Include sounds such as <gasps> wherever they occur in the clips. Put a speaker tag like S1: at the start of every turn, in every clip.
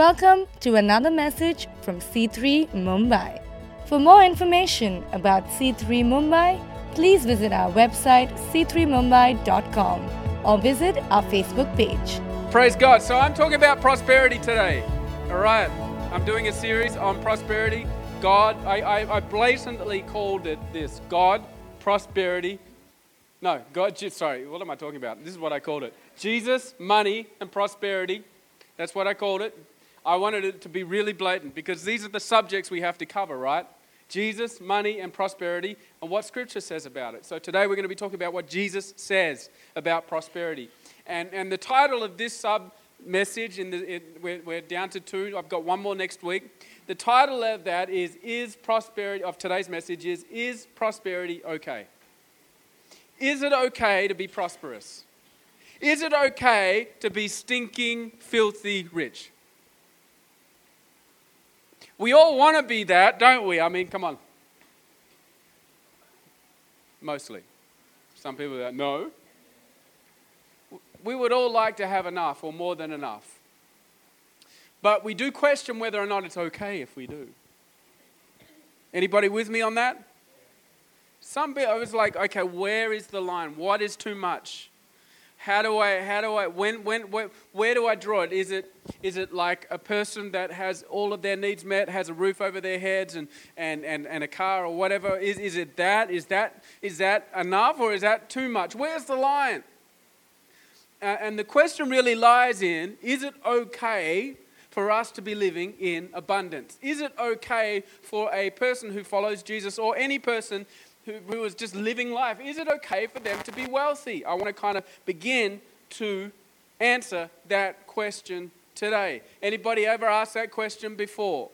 S1: Welcome to another message from C3 Mumbai. For more information about C3 Mumbai, please visit our website c3mumbai.com or visit our Facebook page.
S2: Praise God. So I'm talking about prosperity today. All right. I'm doing a series on prosperity. God, I, I, I blatantly called it this God, prosperity. No, God, sorry, what am I talking about? This is what I called it Jesus, money, and prosperity. That's what I called it. I wanted it to be really blatant because these are the subjects we have to cover, right? Jesus, money, and prosperity, and what Scripture says about it. So today we're going to be talking about what Jesus says about prosperity. And, and the title of this sub message, in the, it, we're, we're down to two, I've got one more next week. The title of that is, is prosperity, of today's message is, is prosperity okay? Is it okay to be prosperous? Is it okay to be stinking, filthy rich? We all want to be that, don't we? I mean, come on. Mostly. Some people like, no. We would all like to have enough or more than enough. But we do question whether or not it's okay if we do. Anybody with me on that? Some bit I was like, okay, where is the line? What is too much? How do I, how do I, when, when, where, where do I draw it? Is it, is it like a person that has all of their needs met, has a roof over their heads and, and, and, and a car or whatever? Is, is it that? Is that, is that enough or is that too much? Where's the line? Uh, and the question really lies in, is it okay for us to be living in abundance? Is it okay for a person who follows Jesus or any person who, who is just living life, is it okay for them to be wealthy? I want to kind of begin to answer that question today. Anybody ever asked that question before?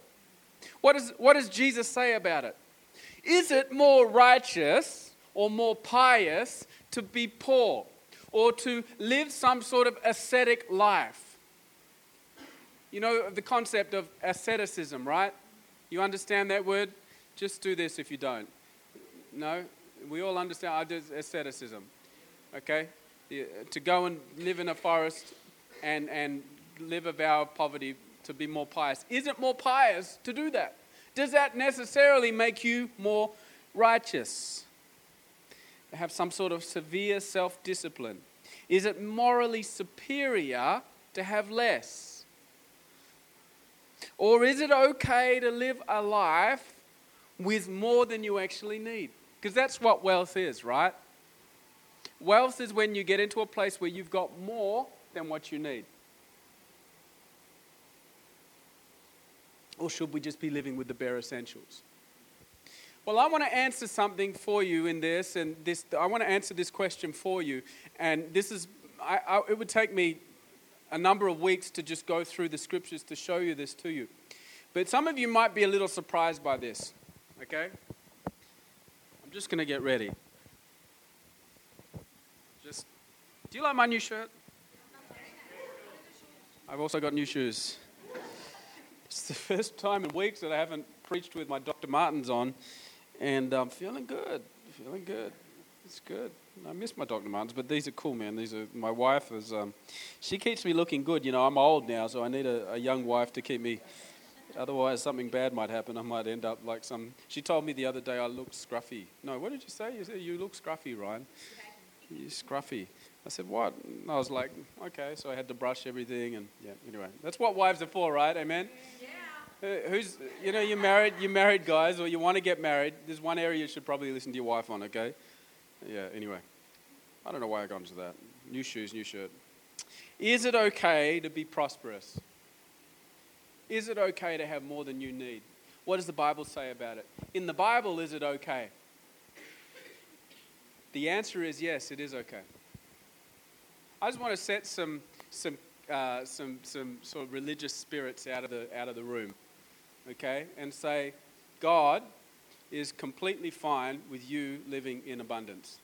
S2: What, is, what does Jesus say about it? Is it more righteous or more pious to be poor or to live some sort of ascetic life? You know the concept of asceticism, right? You understand that word? Just do this if you don't. No, we all understand asceticism. Okay? Uh, to go and live in a forest and, and live a vow of poverty to be more pious. Is it more pious to do that? Does that necessarily make you more righteous? Have some sort of severe self discipline? Is it morally superior to have less? Or is it okay to live a life with more than you actually need? Because that's what wealth is, right? Wealth is when you get into a place where you've got more than what you need. Or should we just be living with the bare essentials? Well, I want to answer something for you in this, and this I want to answer this question for you. And this is, I, I, it would take me a number of weeks to just go through the scriptures to show you this to you. But some of you might be a little surprised by this, okay? Just going to get ready. Just, do you like my new shirt? I've also got new shoes. It's the first time in weeks that I haven't preached with my Dr. Martens on, and I'm feeling good. Feeling good. It's good. I miss my Dr. Martens, but these are cool, man. These are my wife is. Um, she keeps me looking good. You know, I'm old now, so I need a, a young wife to keep me Otherwise, something bad might happen. I might end up like some. She told me the other day I look scruffy. No, what did you say? You said you look scruffy, Ryan. You scruffy. I said, what? And I was like, okay. So I had to brush everything, and yeah. Anyway, that's what wives are for, right? Amen. Yeah. Uh, who's you know you're married, you're married guys, or you want to get married. There's one area you should probably listen to your wife on. Okay. Yeah. Anyway, I don't know why I got into that. New shoes, new shirt. Is it okay to be prosperous? Is it okay to have more than you need? What does the Bible say about it? In the Bible, is it okay? The answer is yes, it is okay. I just want to set some, some, uh, some, some sort of religious spirits out of, the, out of the room, okay? And say, God is completely fine with you living in abundance.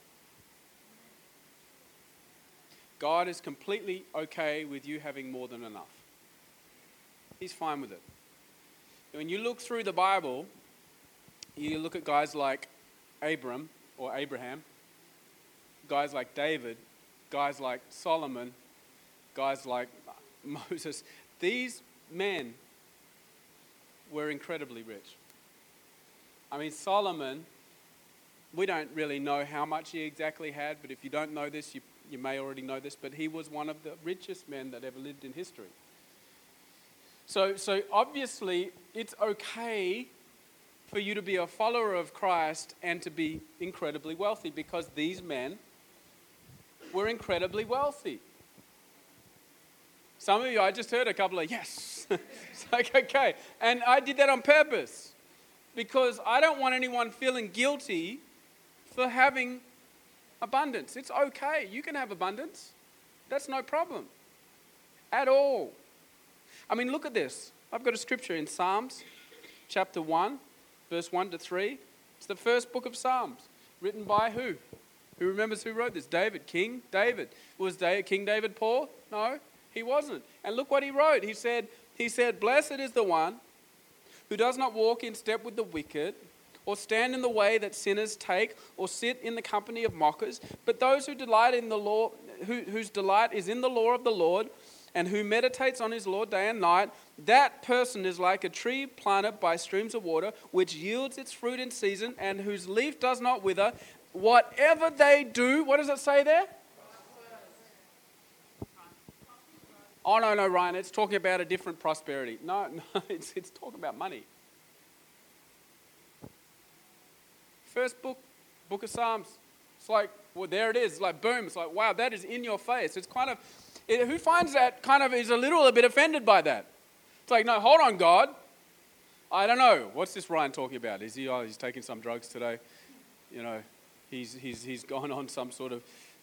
S2: God is completely okay with you having more than enough. He's fine with it. When you look through the Bible, you look at guys like Abram or Abraham, guys like David, guys like Solomon, guys like <laughs> Moses. These men were incredibly rich. I mean, Solomon, we don't really know how much he exactly had, but if you don't know this, you, you may already know this, but he was one of the richest men that ever lived in history. So, so obviously, it's okay for you to be a follower of Christ and to be incredibly wealthy because these men were incredibly wealthy. Some of you, I just heard a couple of yes. <laughs> it's like, okay. And I did that on purpose because I don't want anyone feeling guilty for having abundance. It's okay. You can have abundance. That's no problem at all. I mean, look at this. I've got a scripture in Psalms chapter 1, verse 1 to 3. It's the first book of Psalms, written by who? Who remembers who wrote this? David, King David. Was King David poor? No, he wasn't. And look what he wrote. He said, he said, Blessed is the one who does not walk in step with the wicked, or stand in the way that sinners take, or sit in the company of mockers, but those who delight in the law, who, whose delight is in the law of the Lord, and who meditates on his Lord day and night, that person is like a tree planted by streams of water, which yields its fruit in season, and whose leaf does not wither. Whatever they do, what does it say there? Oh, no, no, Ryan, it's talking about a different prosperity. No, <laughs> no, it's, it's talking about money. First book, book of Psalms. It's like, well, there it is. It's like, boom. It's like, wow, that is in your face. It's kind of, it, who finds that kind of is a little a bit offended by that? It's like, no, hold on, God. I don't know. What's this Ryan talking about? Is he, oh, he's taking some drugs today? You know, he's, he's, he's <laughs> gone on some sort of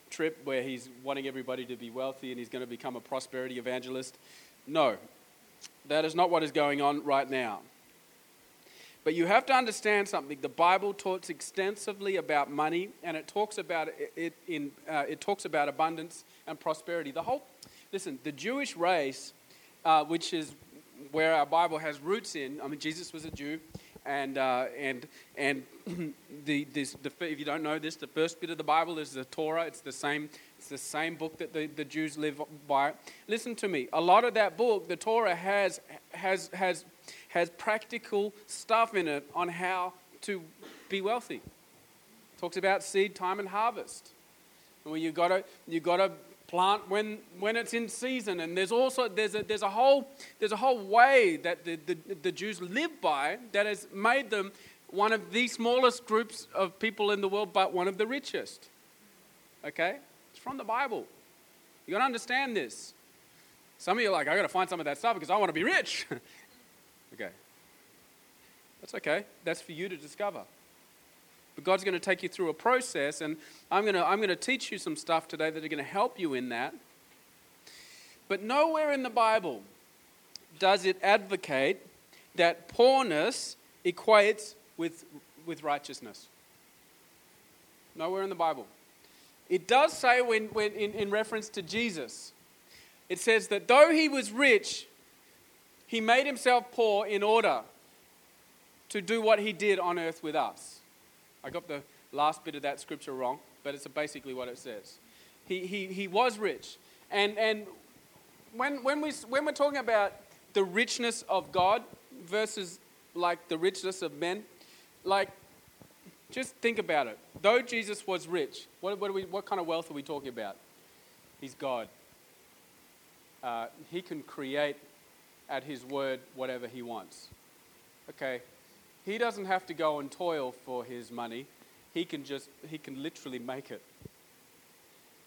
S2: trip where he's wanting everybody to be wealthy and he's going to become a prosperity evangelist. No, that is not what is going on right now. But you have to understand something. The Bible talks extensively about money, and it talks about it in uh, it talks about abundance and prosperity. The whole listen, the Jewish race, uh, which is where our Bible has roots in. I mean, Jesus was a Jew, and uh, and and <clears throat> the, this, the if you don't know this, the first bit of the Bible is the Torah. It's the same. It's the same book that the, the Jews live by. Listen to me. A lot of that book, the Torah, has has has has practical stuff in it on how to be wealthy. Talks about seed time and harvest. Well, you gotta you gotta plant when, when it's in season. And there's also there's a, there's a whole there's a whole way that the, the, the Jews live by that has made them one of the smallest groups of people in the world, but one of the richest. Okay? It's from the Bible. You gotta understand this. Some of you are like, I gotta find some of that stuff because I want to be rich. <laughs> okay. That's okay. That's for you to discover. But God's going to take you through a process, and I'm going to, I'm going to teach you some stuff today that are going to help you in that. But nowhere in the Bible does it advocate that poorness equates with, with righteousness. Nowhere in the Bible. It does say, when, when in, in reference to Jesus, it says that though he was rich, he made himself poor in order to do what he did on earth with us. I got the last bit of that scripture wrong, but it's basically what it says. He, he, he was rich. And, and when, when, we, when we're talking about the richness of God versus like the richness of men, like just think about it. Though Jesus was rich, what, what, we, what kind of wealth are we talking about? He's God. Uh, he can create at his word whatever he wants. Okay, he doesn't have to go and toil for his money. He can just, he can literally make it.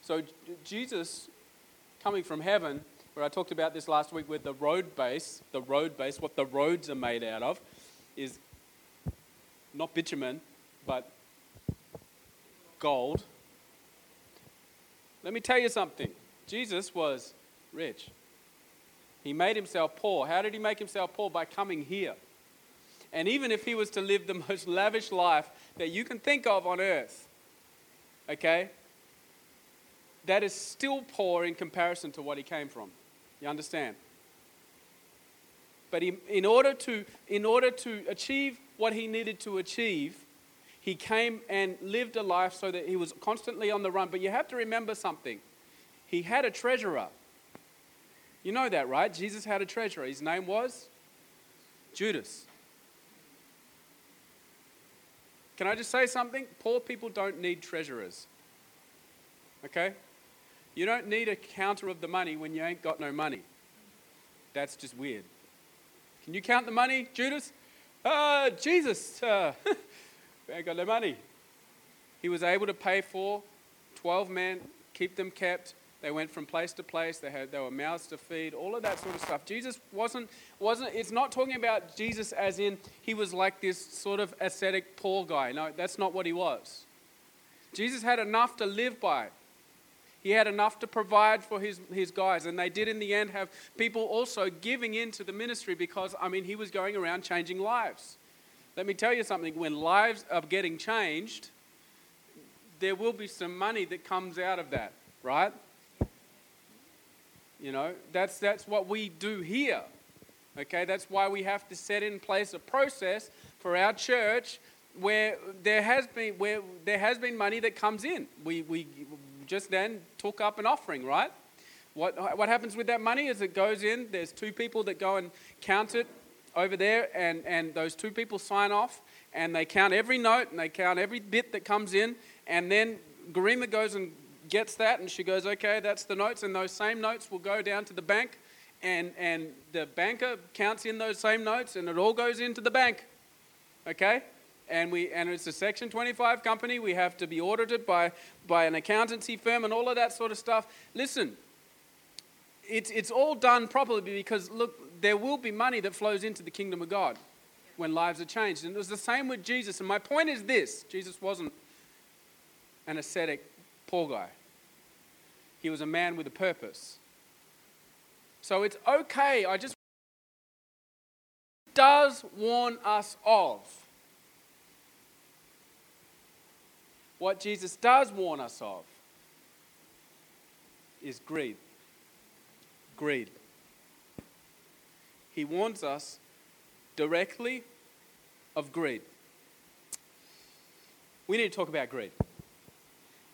S2: So Jesus, coming from heaven, where I talked about this last week with the road base, the road base, what the roads are made out of, is not bitumen, but gold. Let me tell you something. Jesus was rich. He made himself poor. How did he make himself poor? By coming here. And even if he was to live the <laughs> most lavish life that you can think of on earth, okay, that is still poor in comparison to what he came from. You understand? But he, in, order to, in order to achieve what he needed to achieve, he came and lived a life so that he was constantly on the run. But you have to remember something. He had a treasurer. You know that, right? Jesus had a treasurer. His name was Judas. Can I just say something? Poor people don't need treasurers. Okay? You don't need a counter of the money when you ain't got no money. That's just weird. Can you count the money, Judas? Uh, Jesus, uh, <laughs> we ain't got no money. He was able to pay for 12 men, keep them kept. They went from place to place. They had they were mouths to feed, all of that sort of stuff. Jesus wasn't wasn't it's not talking about Jesus as in he was like this sort of ascetic poor guy. No, that's not what he was. Jesus had enough to live by. He had enough to provide for his, his guys. And they did, in the end, have people also giving into the ministry because, I mean, he was going around changing lives. Let me tell you something when lives are getting changed, there will be some money that comes out of that, right? You know, that's, that's what we do here. Okay, that's why we have to set in place a process for our church where there has been where there has been money that comes in. We, we just then took up an offering, right? What, what happens with that money is it goes in, there's two people that go and count it over there, and, and those two people sign off, and they count every note and they count every bit that comes in, and then Garima goes and gets that, and she goes, okay, that's the notes, and those same notes will go down to the bank, and, and the banker counts in those same notes, and it all goes into the bank, okay? and we and it's a section 25 company. We have to be audited by by an accountancy firm and all of that sort of stuff. Listen it's it's all done properly because look there will be money that flows into the kingdom of god when lives are changed. And it was the same with jesus. And my point is this. Jesus wasn't an ascetic poor guy he was a man with a purpose so it's okay i just does warn us of What Jesus does warn us of is greed. Greed. He warns us directly of greed. We need to talk about greed.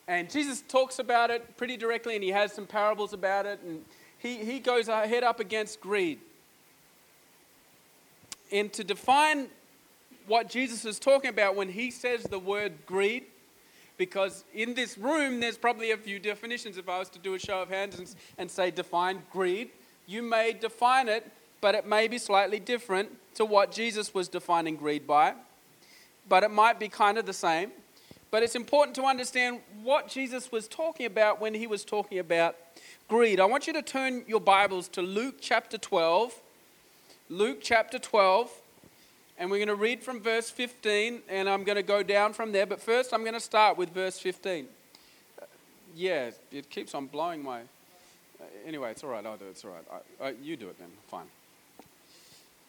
S2: And Jesus talks about it pretty directly, and he has some parables about it, and he, he goes head up against greed. And to define what Jesus is talking about when he says the word greed, because in this room, there's probably a few definitions. If I was to do a show of hands and, and say define greed, you may define it, but it may be slightly different to what Jesus was defining greed by. But it might be kind of the same. But it's important to understand what Jesus was talking about when he was talking about greed. I want you to turn your Bibles to Luke chapter 12. Luke chapter 12 and we're going to read from verse 15, and I'm going to go down from there. But first, I'm going to start with verse 15. Uh, yeah, it keeps on blowing my. Uh, anyway, it's all right. I'll do it. It's all right. I, you do it then. Fine.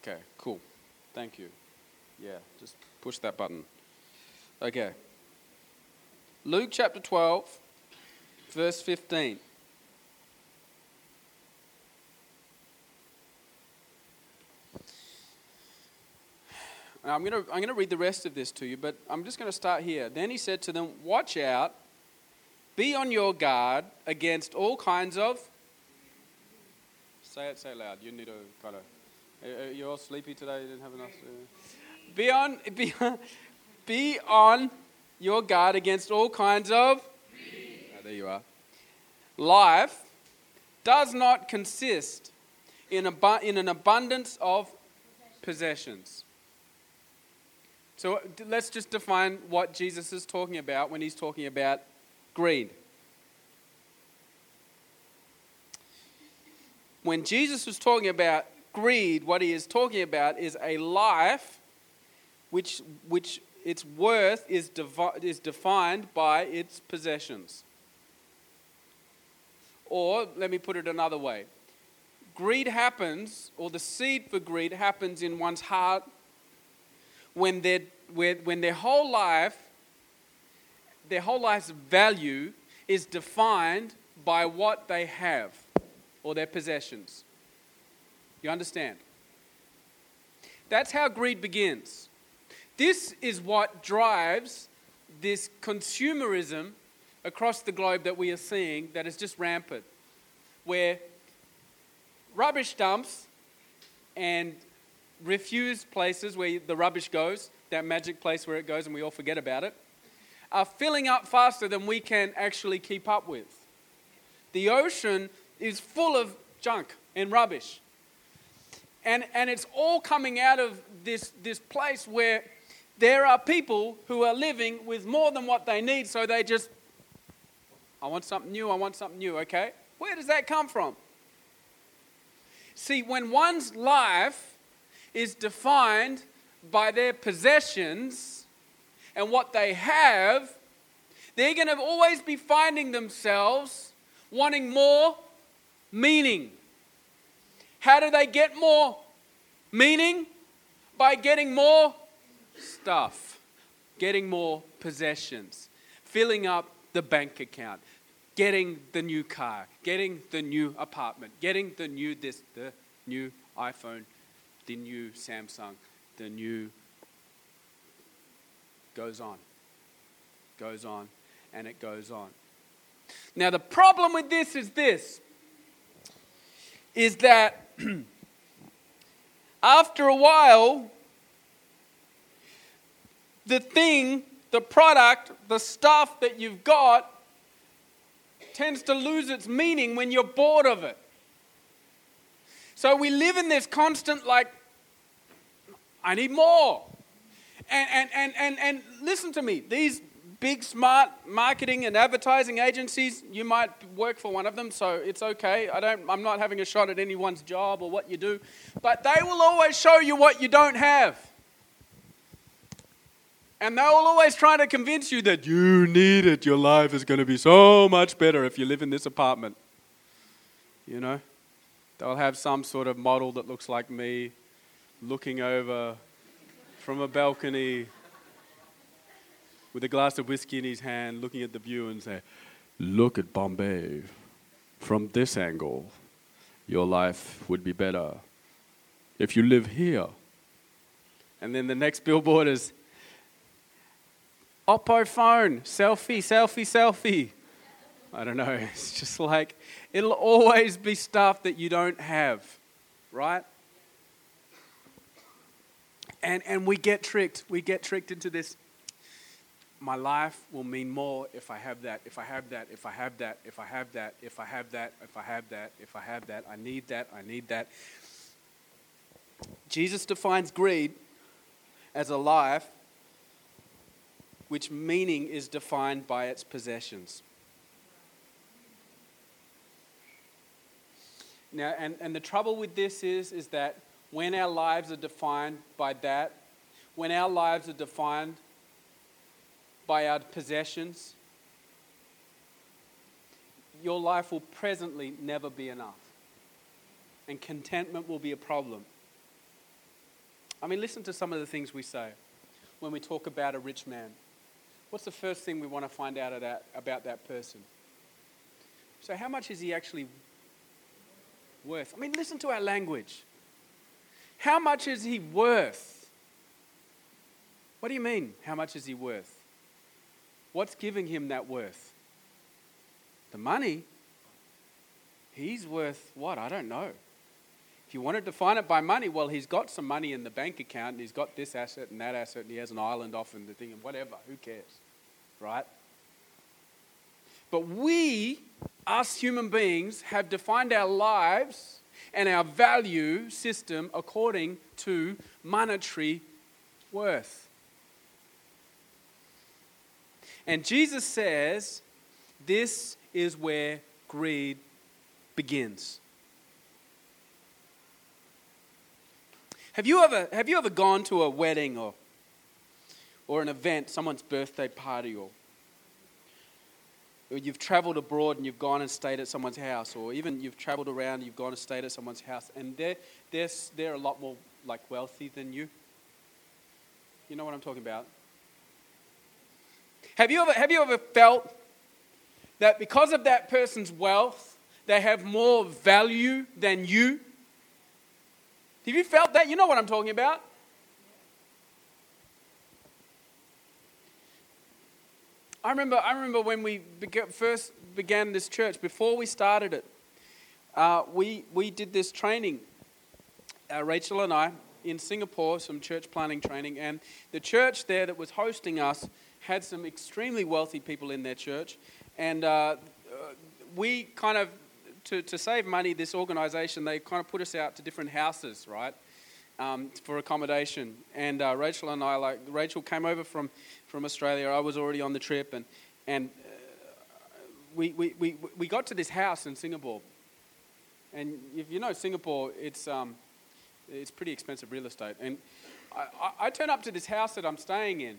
S2: Okay, cool. Thank you. Yeah, just push that button. Okay. Luke chapter 12, verse 15. Now, I'm going to I'm going to read the rest of this to you, but I'm just going to start here. Then he said to them, Watch out, be on your guard against all kinds of. Say it, say it loud. You need to kind of. You're all sleepy today, you didn't have enough. Be on, be, be on your guard against all kinds of. Oh, there you are. Life does not consist in, abu- in an abundance of possessions. So let's just define what Jesus is talking about when he's talking about greed. When Jesus was talking about greed, what he is talking about is a life which, which its worth is, devi- is defined by its possessions. Or, let me put it another way greed happens, or the seed for greed happens in one's heart when, when their whole life, their whole life's value is defined by what they have or their possessions. You understand? That's how greed begins. This is what drives this consumerism across the globe that we are seeing that is just rampant, where rubbish dumps and refuse places where the rubbish goes, that magic place where it goes and we all forget about it, are filling up faster than we can actually keep up with. The ocean is full of junk and rubbish. And, and it's all coming out of this, this place where there are people who are living with more than what they need, so they just, I want something new, I want something new, okay? Where does that come from? See, when one's life is defined by their possessions and what they have, they're going to always be finding themselves wanting more meaning. How do they get more meaning? By getting more stuff, getting more possessions, filling up the bank account, getting the new car, getting the new apartment, getting the new this, the new iPhone, the new Samsung, the new goes on, goes on, and it goes on. Now the problem with this is this is that <clears throat> after a while the thing, the product, the stuff that you've got tends to lose its meaning when you're bored of it. So we live in this constant, like, I need more. And, and, and, and, and listen to me, these big, smart marketing and advertising agencies, you might work for one of them, so it's okay. I don't, I'm not having a shot at anyone's job or what you do, but they will always show you what you don't have. And they will always try to convince you that you need it. Your life is going to be so much better if you live in this apartment. You know? They'll have some sort of model that looks like me looking over from a balcony with a glass of whiskey in his hand, looking at the view and say, Look at Bombay. From this angle, your life would be better if you live here. And then the next billboard is Oppo phone, selfie, selfie, selfie. I don't know. <laughs> It's just like, it'll always be stuff that you don't have, right? And, and we get tricked. We get tricked into this. My life will mean more if I have that, if I have that, if I have that, if I have that, if I have that, if I have that, if I have that. I need that, I need that. Jesus defines greed as a life which meaning is defined by its possessions. Now, and, and the trouble with this is, is that when our lives are defined by that, when our lives are defined by our possessions, your life will presently never be enough. And contentment will be a problem. I mean, listen to some of the things we say when we talk about a rich man. What's the first thing we want to find out about that person? So, how much is he actually worth? I mean, listen to our language. How much is he worth? What do you mean, how much is he worth? What's giving him that worth? The money? He's worth what? I don't know. If you want to define it by money, well, he's got some money in the bank account and he's got this asset and that asset and he has an island off and the thing and whatever. Who cares? Right? But we, us human beings, have defined our lives and our value system according to monetary worth. And Jesus says this is where greed begins. Have you ever, have you ever gone to a wedding or, or an event, someone's birthday party, or, or you've traveled abroad and you've gone and stayed at someone's house, or even you've traveled around and you've gone and stayed at someone's house, and they're, they're, they're a lot more like wealthy than you? You know what I'm talking about? Have you ever, have you ever felt that because of that person's wealth, they have more value than you? Have you felt that? You know what I'm talking about. I remember, I remember when we first began this church, before we started it, uh, we, we did this training, uh, Rachel and I, in Singapore, some church planning training. And the church there that was hosting us had some extremely wealthy people in their church. And uh, we kind of, to, to save money, this organization, they kind of put us out to different houses, right? Um, for accommodation. And uh, Rachel and I, like, Rachel came over from, from Australia. I was already on the trip. And, and uh, we, we, we, we got to this house in Singapore. And if you know Singapore, it's, um, it's pretty expensive real estate. And I, I, I turn up to this house that I'm staying in.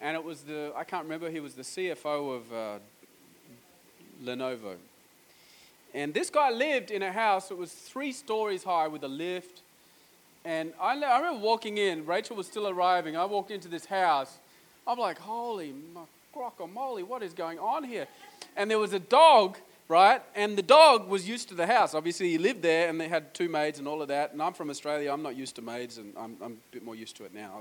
S2: And it was the, I can't remember, he was the CFO of uh, Lenovo. And this guy lived in a house that was three stories high with a lift. And I, I remember walking in, Rachel was still arriving. I walked into this house. I'm like, holy guacamole, what is going on here? And there was a dog, right? And the dog was used to the house. Obviously, he lived there and they had two maids and all of that. And I'm from Australia, I'm not used to maids, and I'm, I'm a bit more used to it now.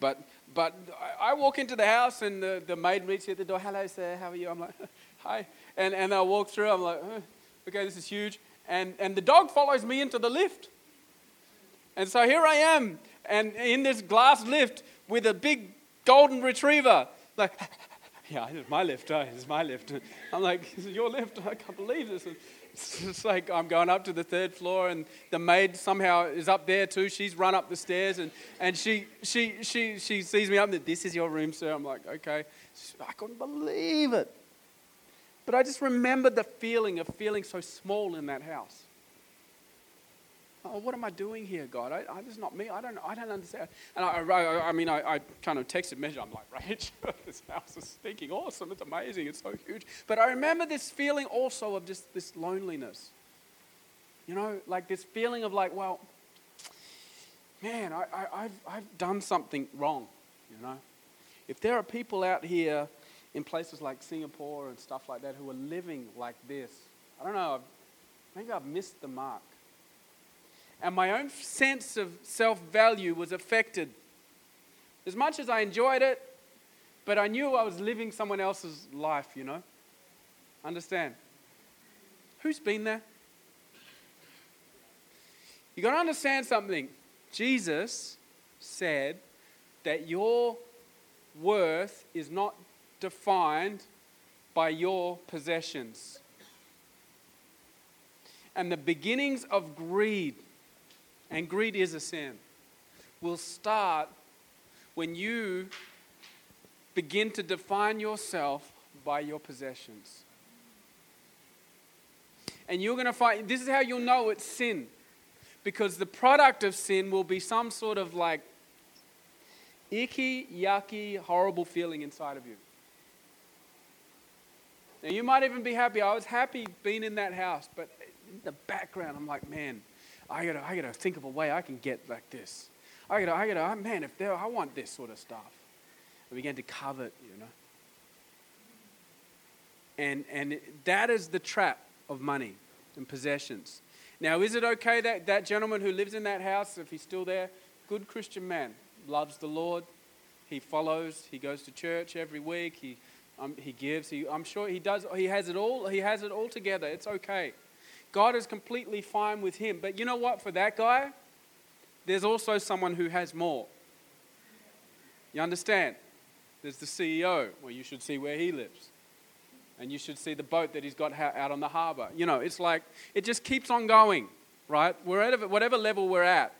S2: But, but I walk into the house and the, the maid meets me at the door. Hello, sir, how are you? I'm like, <laughs> hi. And, and I walk through, I'm like, okay, this is huge. And, and the dog follows me into the lift. And so here I am, and in this glass lift with a big golden retriever. Like, <laughs> yeah, it's my lift, uh, oh, it's my lift. <laughs> I'm like, this is your lift? I can't believe this. It's like I'm going up to the third floor, and the maid somehow is up there too. She's run up the stairs, and, and she, she, she, she sees me up there. This is your room, sir. I'm like, okay. I couldn't believe it. But I just remembered the feeling of feeling so small in that house. Oh, what am I doing here, God? I, I, this is not me. I don't, I don't understand. And I, I, I mean, I, I, kind of texted Measure. I'm like, <laughs> Rachel, this house is stinking awesome. It's amazing. It's so huge. But I remember this feeling also of just this loneliness. You know, like this feeling of like, well, man, I, I, I've, I've done something wrong. You know, if there are people out here in places like Singapore and stuff like that who are living like this. I don't know, maybe I've missed the mark. And my own sense of self value was affected. As much as I enjoyed it, but I knew I was living someone else's life, you know? Understand? Who's been there? You've got to understand something. Jesus said that your worth is not defined by your possessions. And the beginnings of greed, and greed is a sin, will start when you begin to define yourself by your possessions. And you're going to find this is how you'll know it's sin. Because the product of sin will be some sort of like icky, yucky, horrible feeling inside of you. Now, you might even be happy. I was happy being in that house, but in the background, I'm like, man, I gotta, I gotta think of a way I can get like this. I gotta, I gotta, man, if there, I want this sort of stuff. I began to covet, you know. And, and that is the trap of money and possessions. Now, is it okay that that gentleman who lives in that house, if he's still there, good Christian man, loves the Lord, he follows, he goes to church every week, he um, he gives. He, I'm sure he does. He has it all. He has it all together. It's okay. God is completely fine with him. But you know what? For that guy, there's also someone who has more. You understand? There's the CEO. Well, you should see where he lives. And you should see the boat that he's got out on the harbor. You know, it's like, it just keeps on going, right? Wherever, whatever level we're at.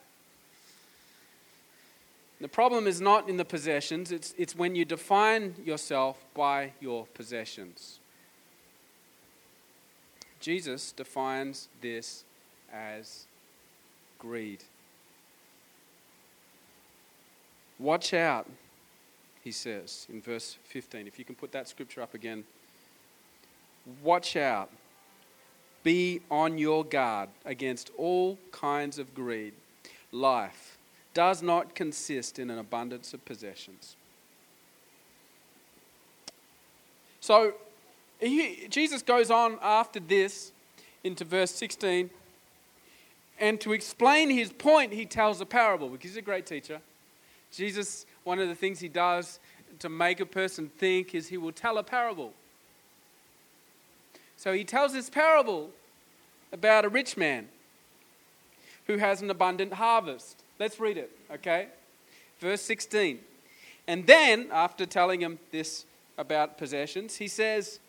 S2: The problem is not in the possessions, it's, it's when you define yourself by your possessions. Jesus defines this as greed. Watch out, he says in verse 15. If you can put that scripture up again. Watch out. Be on your guard against all kinds of greed. Life does not consist in an abundance of possessions. So, he, Jesus goes on after this into verse 16, and to explain his point, he tells a parable because he's a great teacher. Jesus, one of the things he does to make a person think is he will tell a parable. So he tells this parable about a rich man who has an abundant harvest. Let's read it, okay? Verse 16. And then, after telling him this about possessions, he says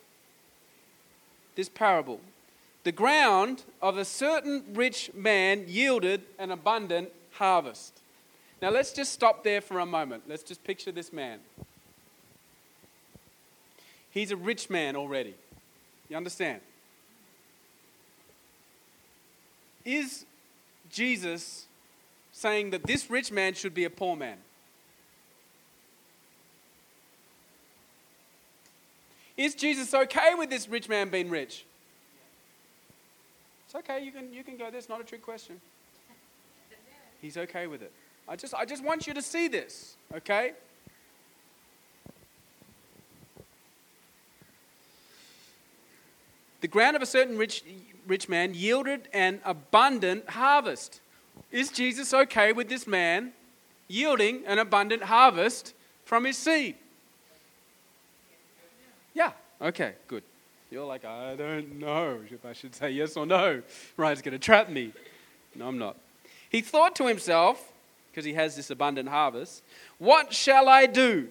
S2: this parable The ground of a certain rich man yielded an abundant harvest. Now, let's just stop there for a moment. Let's just picture this man. He's a rich man already. You understand? Is Jesus saying that this rich man should be a poor man? Is Jesus okay with this rich man being rich? It's okay, you can, you can go there. It's not a trick question. He's okay with it. I just, I just want you to see this, okay? The ground of a certain rich, rich man yielded an abundant harvest. Is Jesus okay with this man yielding an abundant harvest from his seed? Yeah, okay, good. You're like, I don't know if I should say yes or no. Ryan's going to trap me. No, I'm not. He thought to himself, because he has this abundant harvest, what shall I do?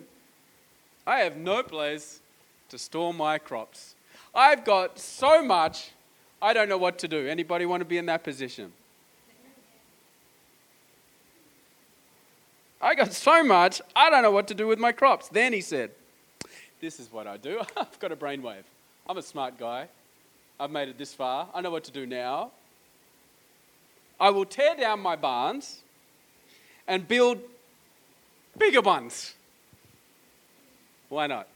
S2: I have no place to store my crops. I've got so much, I don't know what to do. Anybody want to be in that position? I got so much, I don't know what to do with my crops. Then he said, This is what I do. <laughs> I've got a brainwave. I'm a smart guy. I've made it this far. I know what to do now. I will tear down my barns and build bigger ones. Why not?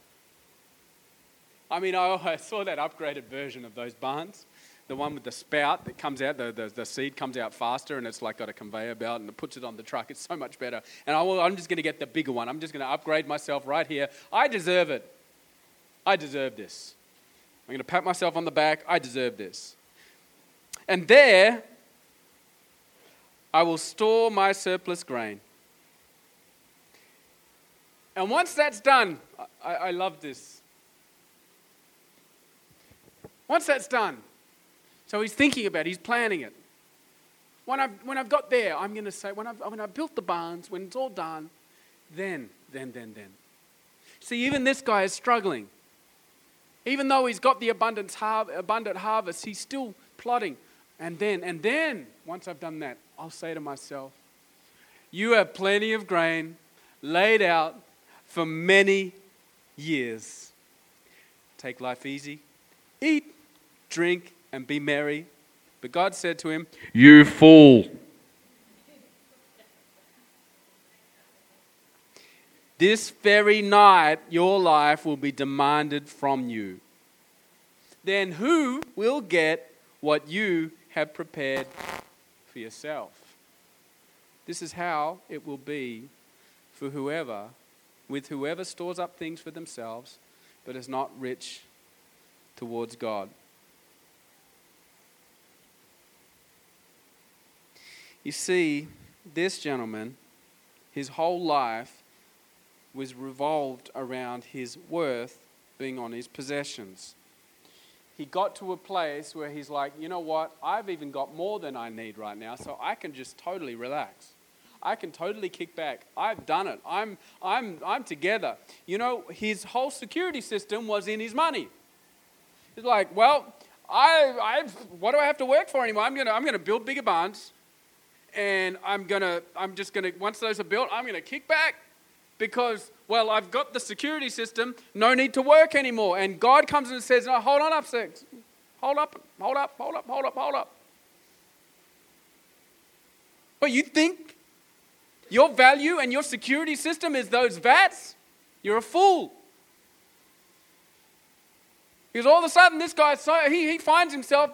S2: I mean, I <laughs> saw that upgraded version of those barns. The one with the spout that comes out, the, the, the, seed comes out faster and it's like got a conveyor belt and it puts it on the truck. It's so much better. And I will, I'm just going to get the bigger one. I'm just going to upgrade myself right here. I deserve it. I deserve this. I'm going to pat myself on the back. I deserve this. And there, I will store my surplus grain. And once that's done, I, I love this. Once that's done, so he's thinking about it, he's planning it. When I've, when I've got there, I'm going to say, when I've, when I've built the barns, when it's all done, then, then, then, then. See, even this guy is struggling. Even though he's got the abundance har- abundant harvest, he's still plotting. And then, and then, once I've done that, I'll say to myself, You have plenty of grain laid out for many years. Take life easy, eat, drink, and be merry. But God said to him, You fool. This very night your life will be demanded from you. Then who will get what you have prepared for yourself? This is how it will be for whoever, with whoever stores up things for themselves, but is not rich towards God. You see, this gentleman, his whole life was revolved around his worth being on his possessions. He got to a place where he's like, you know what? I've even got more than I need right now, so I can just totally relax. I can totally kick back. I've done it. I'm, I'm, I'm together. You know, his whole security system was in his money. He's like, well, I, I, what do I have to work for anymore? I'm gonna, I'm gonna build bigger barns, and I'm gonna, I'm just gonna, once those are built, I'm gonna kick back because, well, I've got the security system, no need to work anymore. And God comes and says, no, hold on up, six. Hold up, hold up, hold up, hold up, hold up. But you think your value and your security system is those vats? You're a fool. Because all of a sudden, this guy, so, he, he finds himself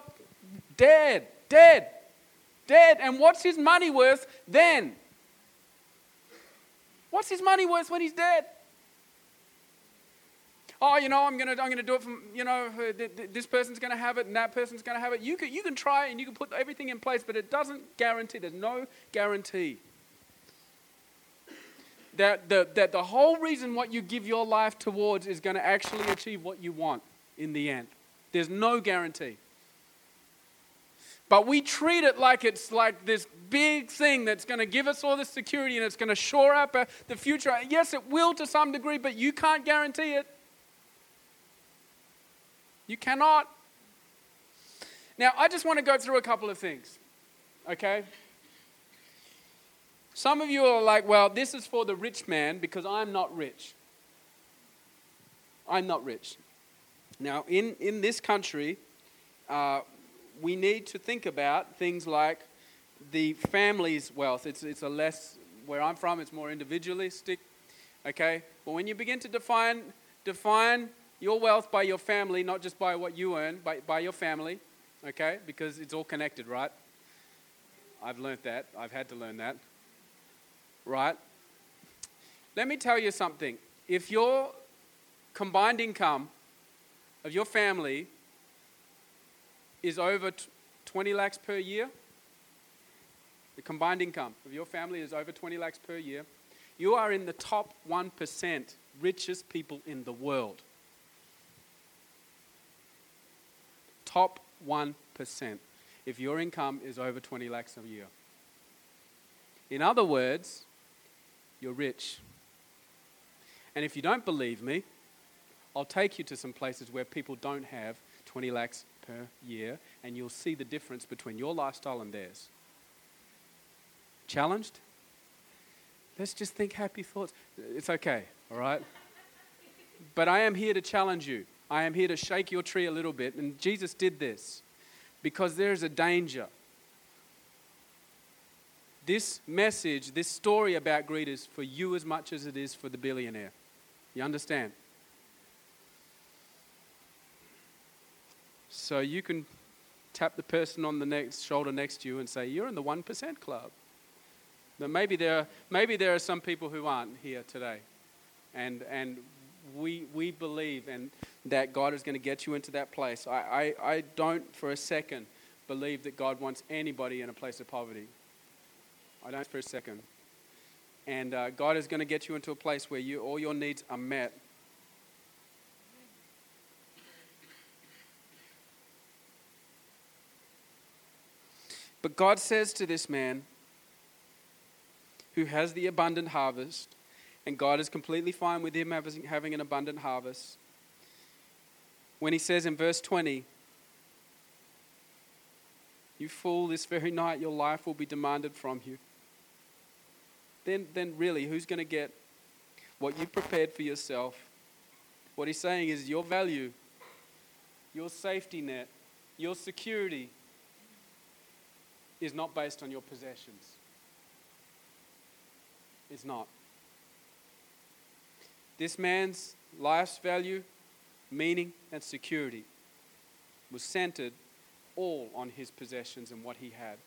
S2: dead, dead, dead. And what's his money worth then? What's his money worth when he's dead? Oh, you know, I'm going to I'm gonna do it from, you know, this person's going to have it and that person's going to have it. You can, you can try and you can put everything in place, but it doesn't guarantee, there's no guarantee that the, that the whole reason what you give your life towards is going to actually achieve what you want in the end. There's no guarantee. But we treat it like it's like this big thing that's going to give us all this security and it's going to shore up the future. Yes, it will to some degree, but you can't guarantee it. You cannot. Now, I just want to go through a couple of things, okay? Some of you are like, well, this is for the rich man because I'm not rich. I'm not rich. Now, in, in this country, uh, we need to think about things like the family's wealth. It's, it's a less, where I'm from, it's more individualistic. Okay? But when you begin to define, define your wealth by your family, not just by what you earn, by, by your family, okay? Because it's all connected, right? I've learned that. I've had to learn that. Right? Let me tell you something. If your combined income of your family is over 20 lakhs per year, the combined income of your family is over 20 lakhs per year, you are in the top 1% richest people in the world. Top 1% if your income is over 20 lakhs a year. In other words, you're rich. And if you don't believe me, I'll take you to some places where people don't have 20 lakhs per year, and you'll see the difference between your lifestyle and theirs. Challenged? Let's just think happy thoughts. It's okay, all right? But I am here to challenge you. I am here to shake your tree a little bit. And Jesus did this because there is a danger. This message, this story about greed is for you as much as it is for the billionaire. You understand? So you can tap the person on the next shoulder next to you and say, You're in the 1% club. But maybe there, are, maybe there are some people who aren't here today. And, and we, we believe and that God is going to get you into that place. I, I, I don't for a second believe that God wants anybody in a place of poverty. I don't for a second. And uh, God is going to get you into a place where you, all your needs are met But God says to this man who has the abundant harvest, and God is completely fine with him having an abundant harvest, when he says in verse 20, You fool, this very night your life will be demanded from you. Then, then really, who's going to get what you prepared for yourself? What he's saying is your value, your safety net, your security is not based on your possessions. It's not. This man's life's value, meaning, and security was centered all on his possessions and what he had.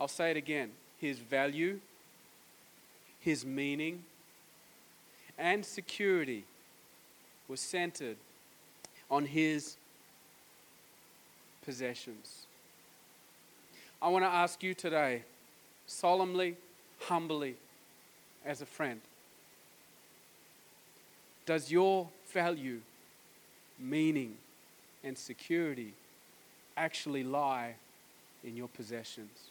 S2: I'll say it again his value, his meaning, and security was centered on his possessions. I want to ask you today, solemnly, humbly, as a friend, does your value, meaning, and security actually lie in your possessions?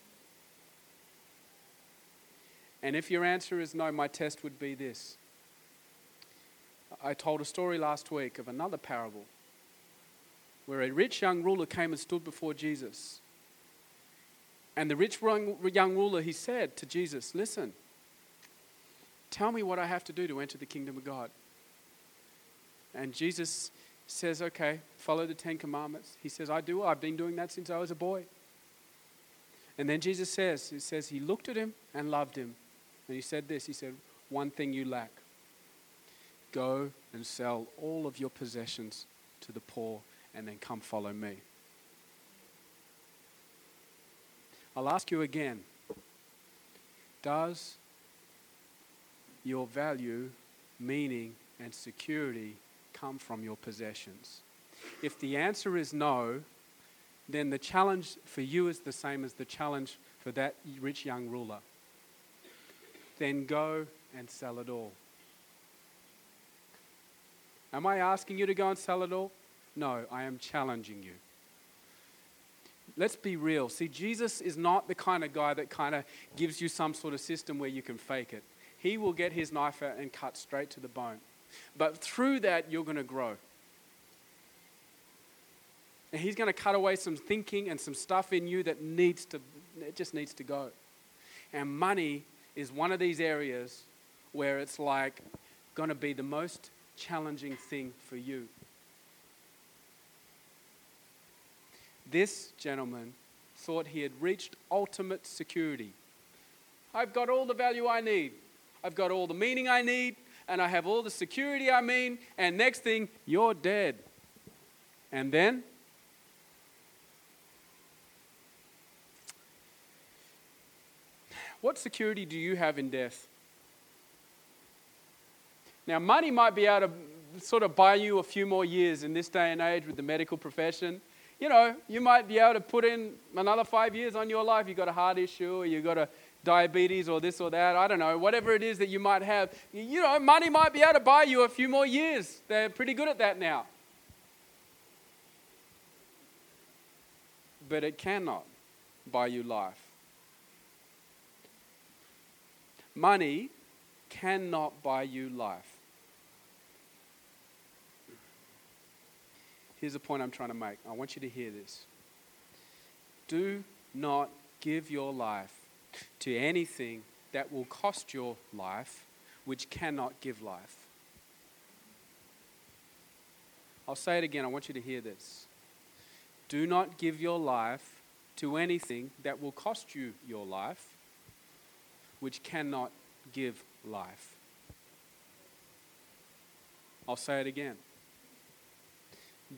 S2: And if your answer is no, my test would be this. I told a story last week of another parable where a rich young ruler came and stood before Jesus. And the rich young ruler, he said to Jesus, Listen, tell me what I have to do to enter the kingdom of God. And Jesus says, Okay, follow the Ten Commandments. He says, I do. I've been doing that since I was a boy. And then Jesus says, He says, He looked at him and loved him. And he said this He said, One thing you lack go and sell all of your possessions to the poor and then come follow me. I'll ask you again Does your value, meaning, and security come from your possessions? If the answer is no, then the challenge for you is the same as the challenge for that rich young ruler. Then go and sell it all. Am I asking you to go and sell it all? No, I am challenging you. Let's be real. See, Jesus is not the kind of guy that kind of gives you some sort of system where you can fake it. He will get his knife out and cut straight to the bone. But through that, you're going to grow. And he's going to cut away some thinking and some stuff in you that needs to, it just needs to go. And money is one of these areas where it's like going to be the most challenging thing for you. This gentleman thought he had reached ultimate security. I've got all the value I need. I've got all the meaning I need, and I have all the security I mean, and next thing, you're dead. And then What security do you have in death? Now, money might be able to sort of buy you a few more years in this day and age with the medical profession. You know, you might be able to put in another five years on your life. You've got a heart issue, or you've got a diabetes, or this or that. I don't know, whatever it is that you might have. You know, money might be able to buy you a few more years. They're pretty good at that now. But it cannot buy you life. Money cannot buy you life. Here's the point I'm trying to make. I want you to hear this. Do not give your life to anything that will cost your life, which cannot give life. I'll say it again. I want you to hear this. Do not give your life to anything that will cost you your life, which cannot give life. I'll say it again.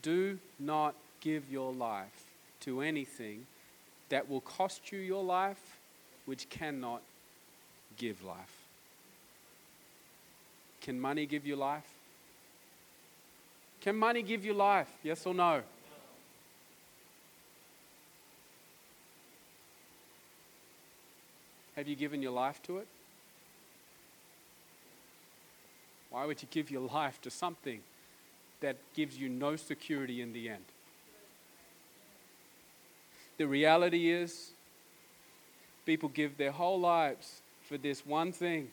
S2: Do not give your life to anything that will cost you your life, which cannot give life. Can money give you life? Can money give you life? Yes or no? Have you given your life to it? Why would you give your life to something that gives you no security in the end? The reality is, people give their whole lives for this one thing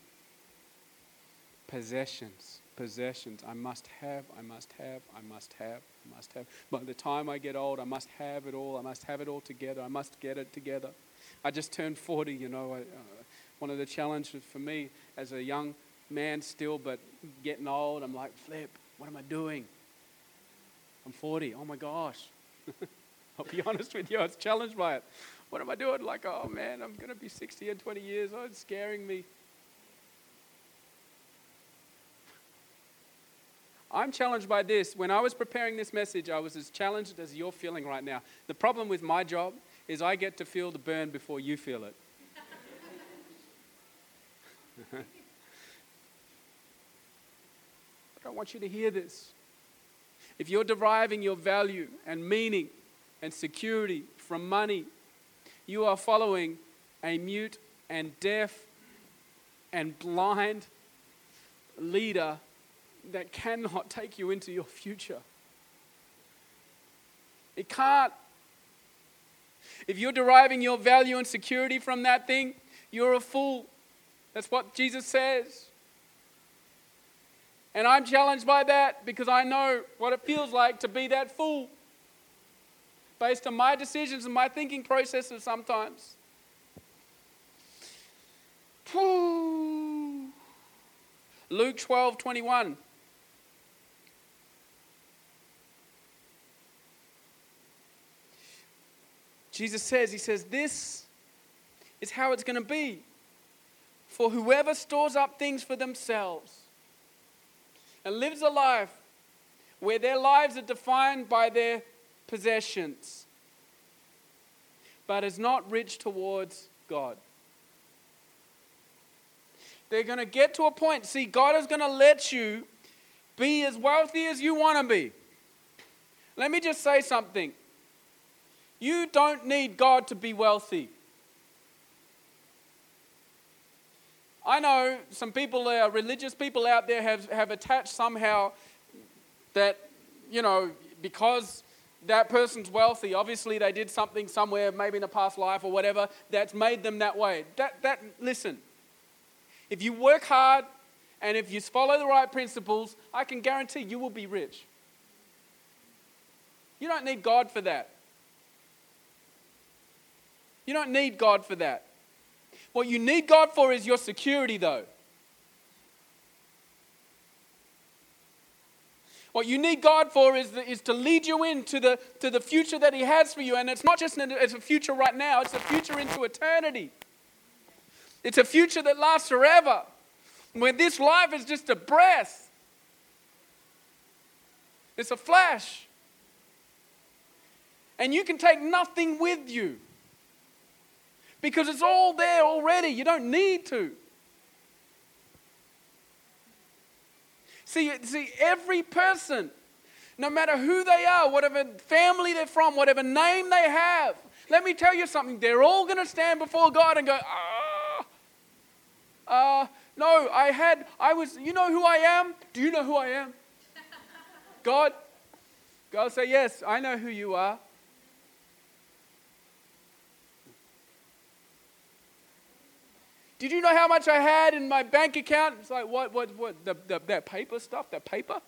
S2: possessions. Possessions. I must have, I must have, I must have, I must have. By the time I get old, I must have it all. I must have it all together. I must get it together. I just turned 40, you know. I, uh, one of the challenges for me as a young man still, but getting old, I'm like, flip, what am I doing? I'm 40. Oh my gosh. <laughs> I'll be honest with you, I was challenged by it. What am I doing? Like, oh man, I'm going to be 60 in 20 years. Oh, it's scaring me. I'm challenged by this. When I was preparing this message, I was as challenged as you're feeling right now. The problem with my job is I get to feel the burn before you feel it. <laughs> I don't want you to hear this. If you're deriving your value and meaning and security from money, you are following a mute and deaf and blind leader that cannot take you into your future. It can't. If you're deriving your value and security from that thing, you're a fool. That's what Jesus says. And I'm challenged by that because I know what it feels like to be that fool based on my decisions and my thinking processes sometimes. Luke 12 21. Jesus says, He says, This is how it's going to be. For whoever stores up things for themselves and lives a life where their lives are defined by their possessions, but is not rich towards God. They're going to get to a point. See, God is going to let you be as wealthy as you want to be. Let me just say something. You don't need God to be wealthy. I know some people, uh, religious people out there, have, have attached somehow that, you know, because that person's wealthy. Obviously, they did something somewhere, maybe in a past life or whatever, that's made them that way. That, that, listen, if you work hard and if you follow the right principles, I can guarantee you will be rich. You don't need God for that. You don't need God for that. What you need God for is your security, though. What you need God for is, the, is to lead you into the, to the future that He has for you. And it's not just it's a future right now, it's a future into eternity. It's a future that lasts forever, where this life is just a breath, it's a flash. And you can take nothing with you because it's all there already. You don't need to. See, see, every person, no matter who they are, whatever family they're from, whatever name they have, let me tell you something. They're all going to stand before God and go, ah, uh, no, I had, I was, you know who I am? Do you know who I am? <laughs> God, God say, yes, I know who you are. Did you know how much I had in my bank account? It's like, what, what, what, the, the, that paper stuff, that paper?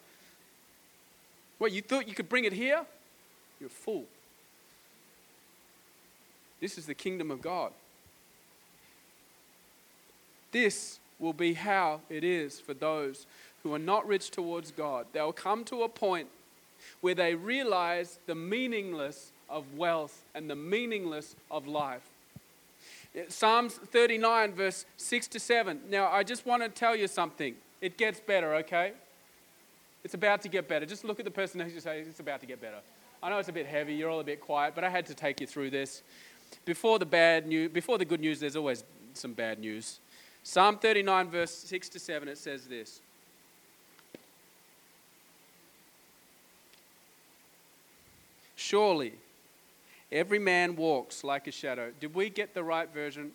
S2: What, you thought you could bring it here? You're a fool. This is the kingdom of God. This will be how it is for those who are not rich towards God. They'll come to a point where they realize the meaningless of wealth and the meaningless of life. Psalms 39, verse 6 to 7. Now, I just want to tell you something. It gets better, okay? It's about to get better. Just look at the person next to you say, It's about to get better. I know it's a bit heavy, you're all a bit quiet, but I had to take you through this. Before the bad news, before the good news, there's always some bad news. Psalm 39, verse 6 to 7, it says this. Surely Every man walks like a shadow. Did we get the right version?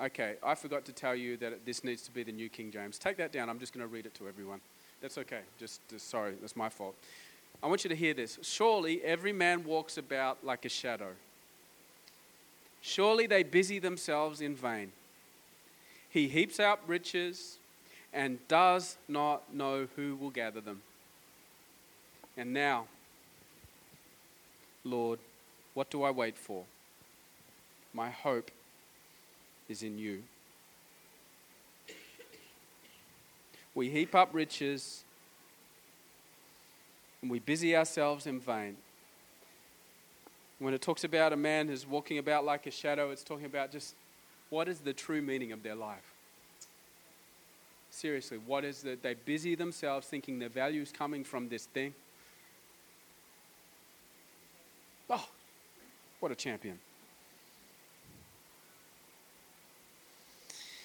S2: Okay, I forgot to tell you that this needs to be the New King James. Take that down. I'm just going to read it to everyone. That's okay. Just, just sorry, that's my fault. I want you to hear this. Surely every man walks about like a shadow. Surely they busy themselves in vain. He heaps up riches and does not know who will gather them. And now, Lord, what do I wait for? My hope is in you. We heap up riches and we busy ourselves in vain. When it talks about a man who's walking about like a shadow, it's talking about just what is the true meaning of their life. Seriously, what is that? They busy themselves thinking their value is coming from this thing. Oh, what a champion.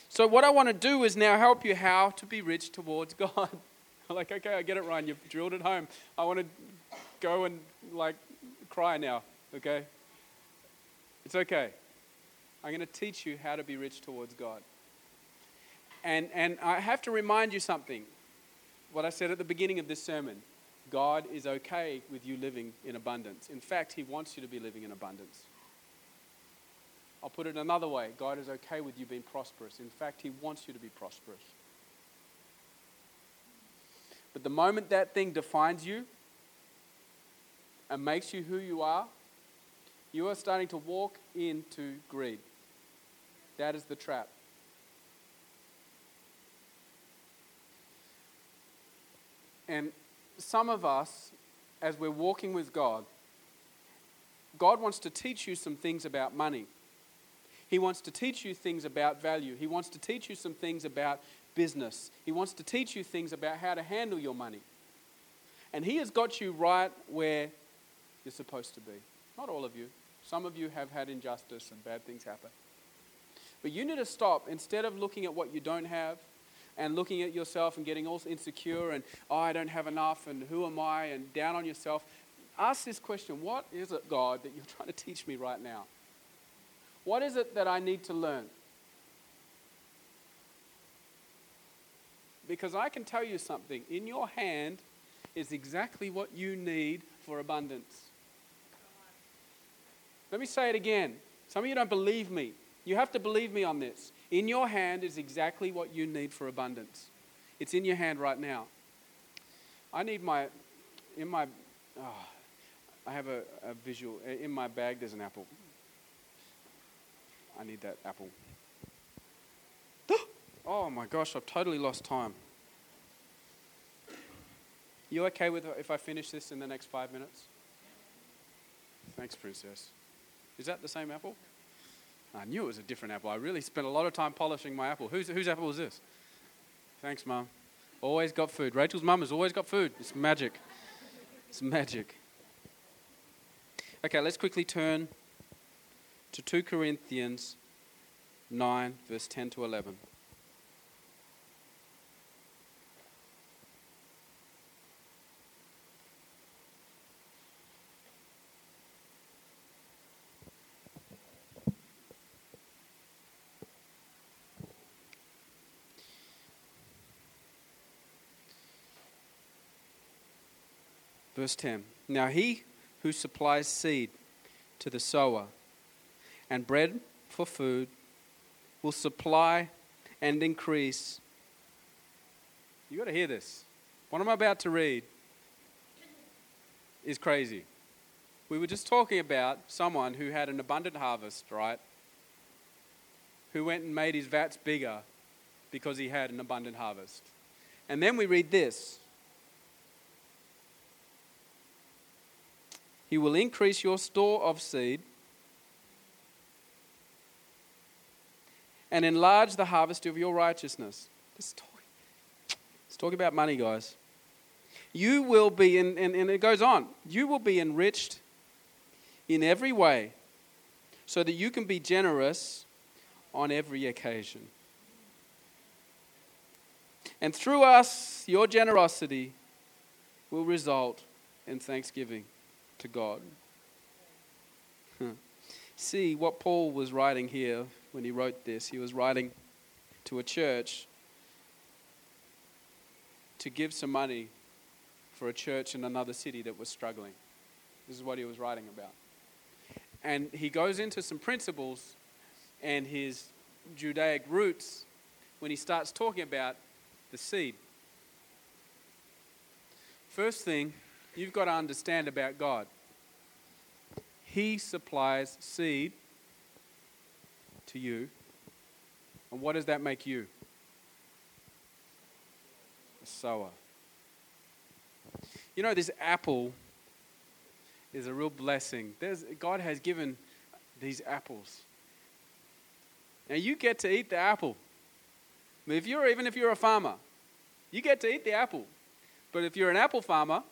S2: So, what I want to do is now help you how to be rich towards <laughs> God. like, okay, I get it, Ryan. You've drilled it home. I want to go and, like, cry now, okay? It's okay. I'm going to teach you how to be rich towards God. And, and I have to remind you something what I said at the beginning of this sermon. God is okay with you living in abundance. In fact, He wants you to be living in abundance. I'll put it another way God is okay with you being prosperous. In fact, He wants you to be prosperous. But the moment that thing defines you and makes you who you are, you are starting to walk into greed. That is the trap. And some of us, as we're walking with God, God wants to teach you some things about money. He wants to teach you things about value. He wants to teach you some things about business. He wants to teach you things about how to handle your money. And He has got you right where you're supposed to be. Not all of you. Some of you have had injustice and bad things happen. But you need to stop. Instead of looking at what you don't have, and looking at yourself and getting all insecure and, oh, I don't have enough and who am I and down on yourself, ask this question What is it, God, that you're <laughs> trying to teach me right now? What is it that I need to learn? Because I can tell you something in your hand is exactly what you need for abundance. Let me say it again. Some of you don't believe me. You have to believe me on this. In your hand is exactly what you need for abundance. It's in your hand right now. I need my, in my, oh, I have a, a visual. In my bag, there's an apple. I need that apple. <gasps> Oh my gosh, I've totally lost time. You okay with if I finish this in the next five minutes? Thanks, Princess. Is that the same apple? I knew it was a different apple. I really spent a lot of time polishing my apple. Whose, whose apple is this? Thanks, Mum. Always got food. Rachel's mum has always got food. It's magic. It's magic. Okay, let's quickly turn to 2 Corinthians 9, verse 10 to 11. Verse 10 Now he who supplies seed to the sower and bread for food will supply and increase. You got to hear this. What I'm about to read is crazy. We were just talking about someone who had an abundant harvest, right? Who went and made his vats bigger because he had an abundant harvest. And then we read this He will increase your store of seed and enlarge the harvest of your righteousness. Let's talk, let's talk about money, guys. You will be, and, and, and it goes on, you will be enriched in every way so that you can be generous on every occasion. And through us, your generosity will result in thanksgiving to God. See what Paul was writing here when he wrote this. He was writing to a church to give some money for a church in another city that was struggling. This is what he was writing about. And he goes into some principles and his Judaic roots when he starts talking about the seed. First thing, you've got to understand about God. He supplies seed to you. And what does that make you? A sower. You know, this apple is a real blessing. There's, God has given these apples. Now you get to eat the apple. If you're even if you're a farmer, you get to eat the apple. But if you're an apple farmer,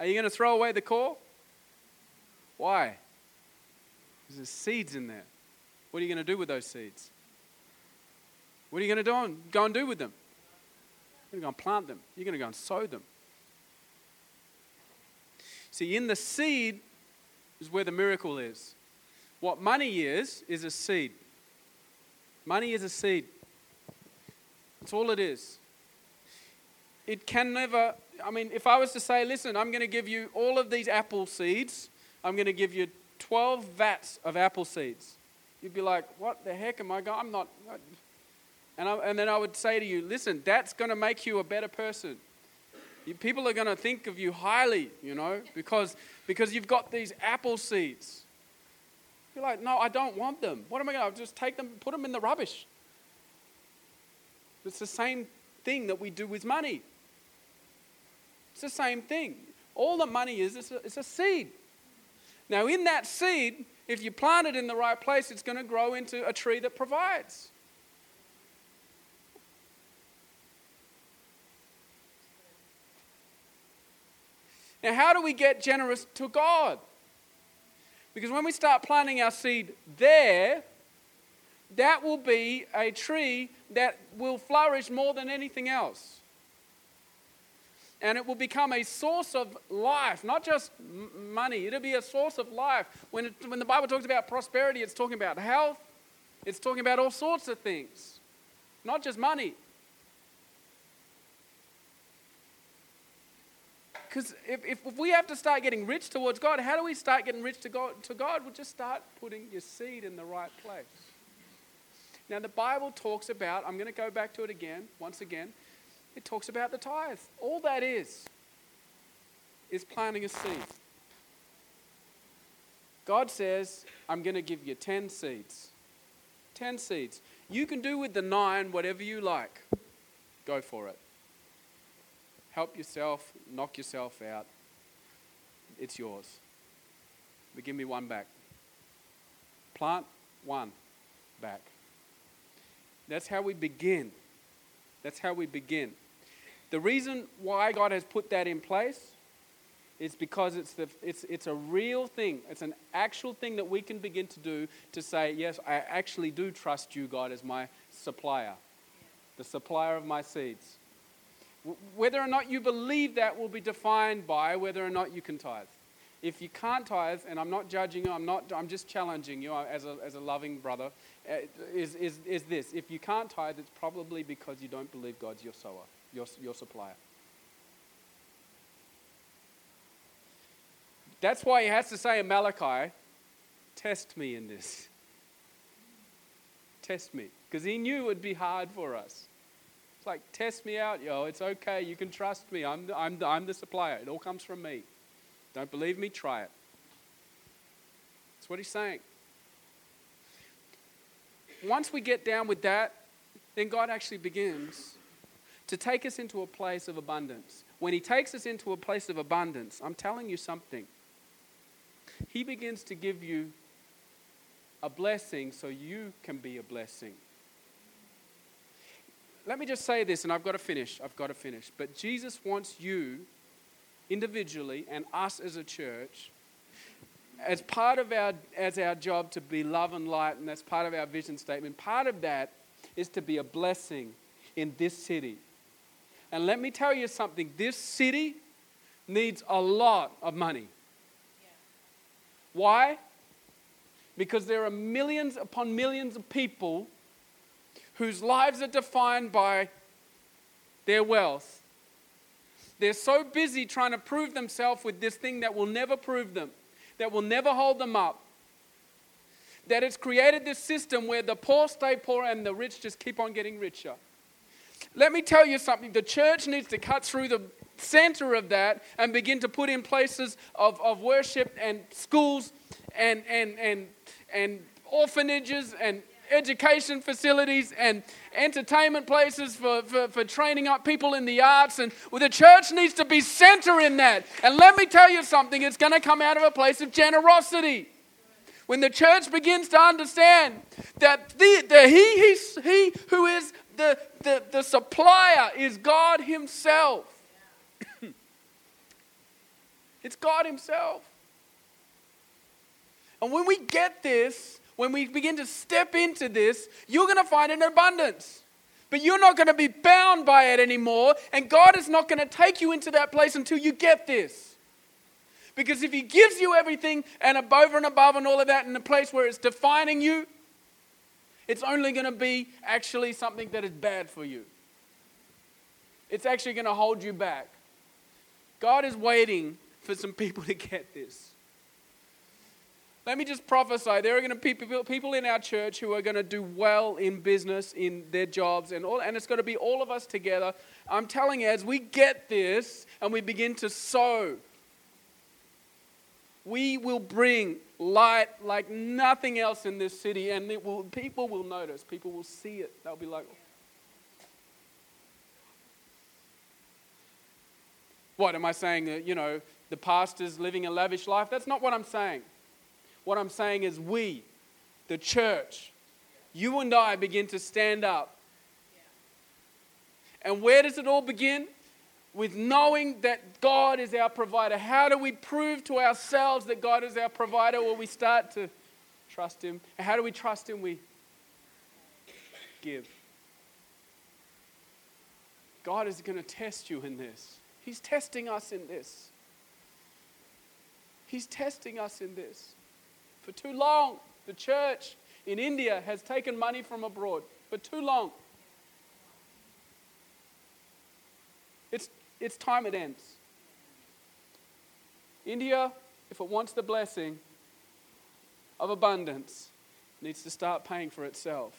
S2: are you going to throw away the core? Why? Because There's seeds in there. What are you going to do with those seeds? What are you going to do and go and do with them? You're going to go and plant them. You're going to go and sow them. See, in the seed is where the miracle is. What money is, is a seed. Money is a seed. That's all it is. It can never, I mean, if I was to say, listen, I'm going to give you all of these apple seeds, I'm going to give you 12 vats of apple seeds. You'd be like, what the heck am I going? I'm not. And, I, and then I would say to you, listen, that's going to make you a better person. You, people are going to think of you highly, you know, because, because you've got these apple seeds. You're like, no, I don't want them. What am I going to just take them, put them in the rubbish? It's the same thing that we do with money. It's the same thing. All the money is, it's a, it's a seed. Now, in that seed, if you plant it in the right place, it's going to grow into a tree that provides. Now, how do we get generous to God? Because when we start planting our seed there, that will be a tree that will flourish more than anything else and it will become a source of life, not just m- money. It'll be a source of life. When, it, when the Bible talks about prosperity, it's talking about health, it's talking about all sorts of things, not just money. because if, if, if we have to start getting rich towards God, how do we start getting rich to God? To God, we'll just start putting your seed in the right place. Now, the Bible talks about, I'm going to go back to it again, once again. It talks about the tithe. All that is, is planting a seed. God says, I'm going to give you 10 seeds. 10 seeds. You can do with the nine whatever you like. Go for it. Help yourself, knock yourself out. It's yours. But give me one back. Plant one back. That's how we begin. That's how we begin. The reason why God has put that in place is because it's, the, it's, it's a real thing. It's an actual thing that we can begin to do to say, yes, I actually do trust you, God, as my supplier, the supplier of my seeds. Whether or not you believe that will be defined by whether or not you can tithe. If you can't tithe, and I'm not judging you, I'm, not, I'm just challenging you as a, as a loving brother, uh, is, is, is this. If you can't tithe, it's probably because you don't believe God's your sower, your, your supplier. That's why he has to say in Malachi, test me in this. Test me. Because he knew it would be hard for us. It's like, test me out, yo. It's okay. You can trust me. I'm the, I'm the, I'm the supplier. It all comes from me. Don't believe me? Try it. That's what he's saying. Once we get down with that, then God actually begins to take us into a place of abundance. When he takes us into a place of abundance, I'm telling you something. He begins to give you a blessing so you can be a blessing. Let me just say this, and I've got to finish. I've got to finish. But Jesus wants you individually and us as a church as part of our as our job to be love and light and that's part of our vision statement part of that is to be a blessing in this city and let me tell you something this city needs a lot of money why? Because there are millions upon millions of people whose lives are defined by their wealth. They're so busy trying to prove themselves with this thing that will never prove them, that will never hold them up, that it's created this system where the poor stay poor and the rich just keep on getting richer. Let me tell you something the church needs to cut through the center of that and begin to put in places of, of worship and schools and, and, and, and orphanages and education facilities and entertainment places for, for, for, training up people in the arts. And well, the church needs to be center in that. And let me tell you something, it's going to come out of a place of generosity. When the church begins to understand that the, the he, he, he who is the, the, the supplier is God Himself. <coughs> It's God Himself. And when we get this, when we begin to step into this, you're going to find an abundance. But you're not going to be bound by it anymore. And God is not going to take you into that place until you get this. Because if He gives you everything and above and above and all of that in a place where it's defining you, it's only going to be actually something that is bad for you. It's actually going to hold you back. God is waiting for some people to get this. Let me just prophesy there are going to be people in our church who are going to do well in business, in their jobs, and, all, and it's going to be all of us together. I'm telling you, as we get this and we begin to sow, we will bring light like nothing else in this city, and will, people will notice. People will see it. They'll be like, What am I saying? That, you know, the pastor's living a lavish life. That's not what I'm saying. What I'm saying is, we, the church, you and I begin to stand up. And where does it all begin? With knowing that God is our provider. How do we prove to ourselves that God is our provider? Well, we start to trust Him. And how do we trust Him? We give. God is going to test you in this. He's testing us in this. He's testing us in this. For too long, the church in India has taken money from abroad. For too long. It's, it's time it ends. India, if it wants the blessing of abundance, needs to start paying for itself.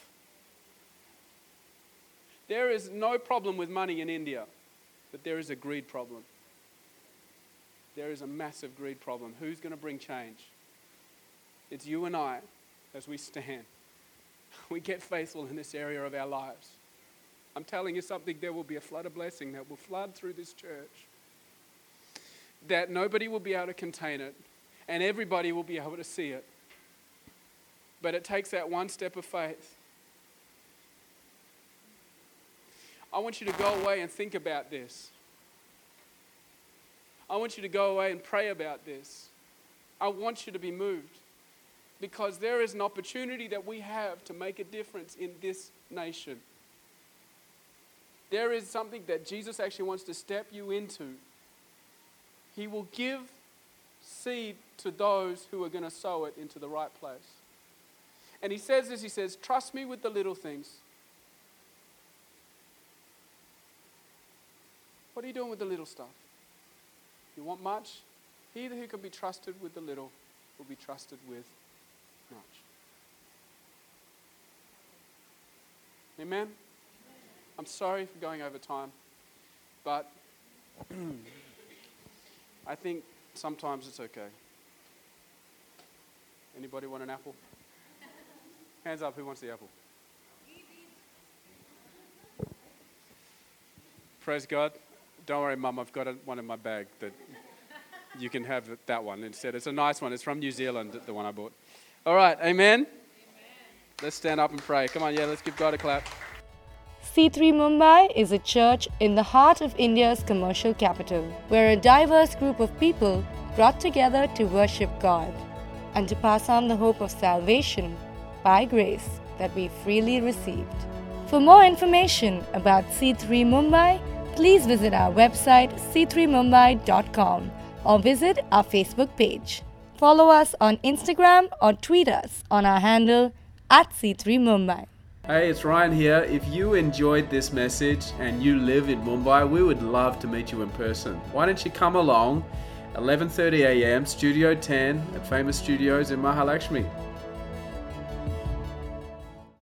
S2: There is no problem with money in India, but there is a greed problem. There is a massive greed problem. Who's going to bring change? It's you and I as we stand. <laughs> We get faithful in this area of our lives. I'm telling you something, there will be a flood of blessing that will flood through this church. That nobody will be able to contain it, and everybody will be able to see it. But it takes that one step of faith. I want you to go away and think about this. I want you to go away and pray about this. I want you to be moved because there is an opportunity that we have to make a difference in this nation. There is something that Jesus actually wants to step you into. He will give seed to those who are going to sow it into the right place. And he says this He says, Trust me with the little things. What are you doing with the little stuff? You want much? He who can be trusted with the little will be trusted with much. Amen? I'm sorry for going over time, but <clears throat> I think sometimes it's okay. Anybody want an apple? Hands up, who wants the apple? Praise God. Don't worry, Mum, I've got a, one in my bag that you can have that one instead. It's a nice one. It's from New Zealand, the one I bought. All right, amen? amen. Let's stand up and pray. Come on, yeah, let's give God a clap.
S1: C3 Mumbai is a church in the heart of India's commercial capital, where a diverse group of people brought together to worship God and to pass on the hope of salvation by grace that we freely received. For more information about C3 Mumbai, please visit our website c3mumbai.com or visit our Facebook page. Follow us on Instagram or tweet us on our handle at C3 Mumbai.
S2: Hey, it's Ryan here. If you enjoyed this message and you live in Mumbai, we would love to meet you in person. Why don't you come along 11:30 a.m. Studio 10 at Famous Studios in Mahalakshmi.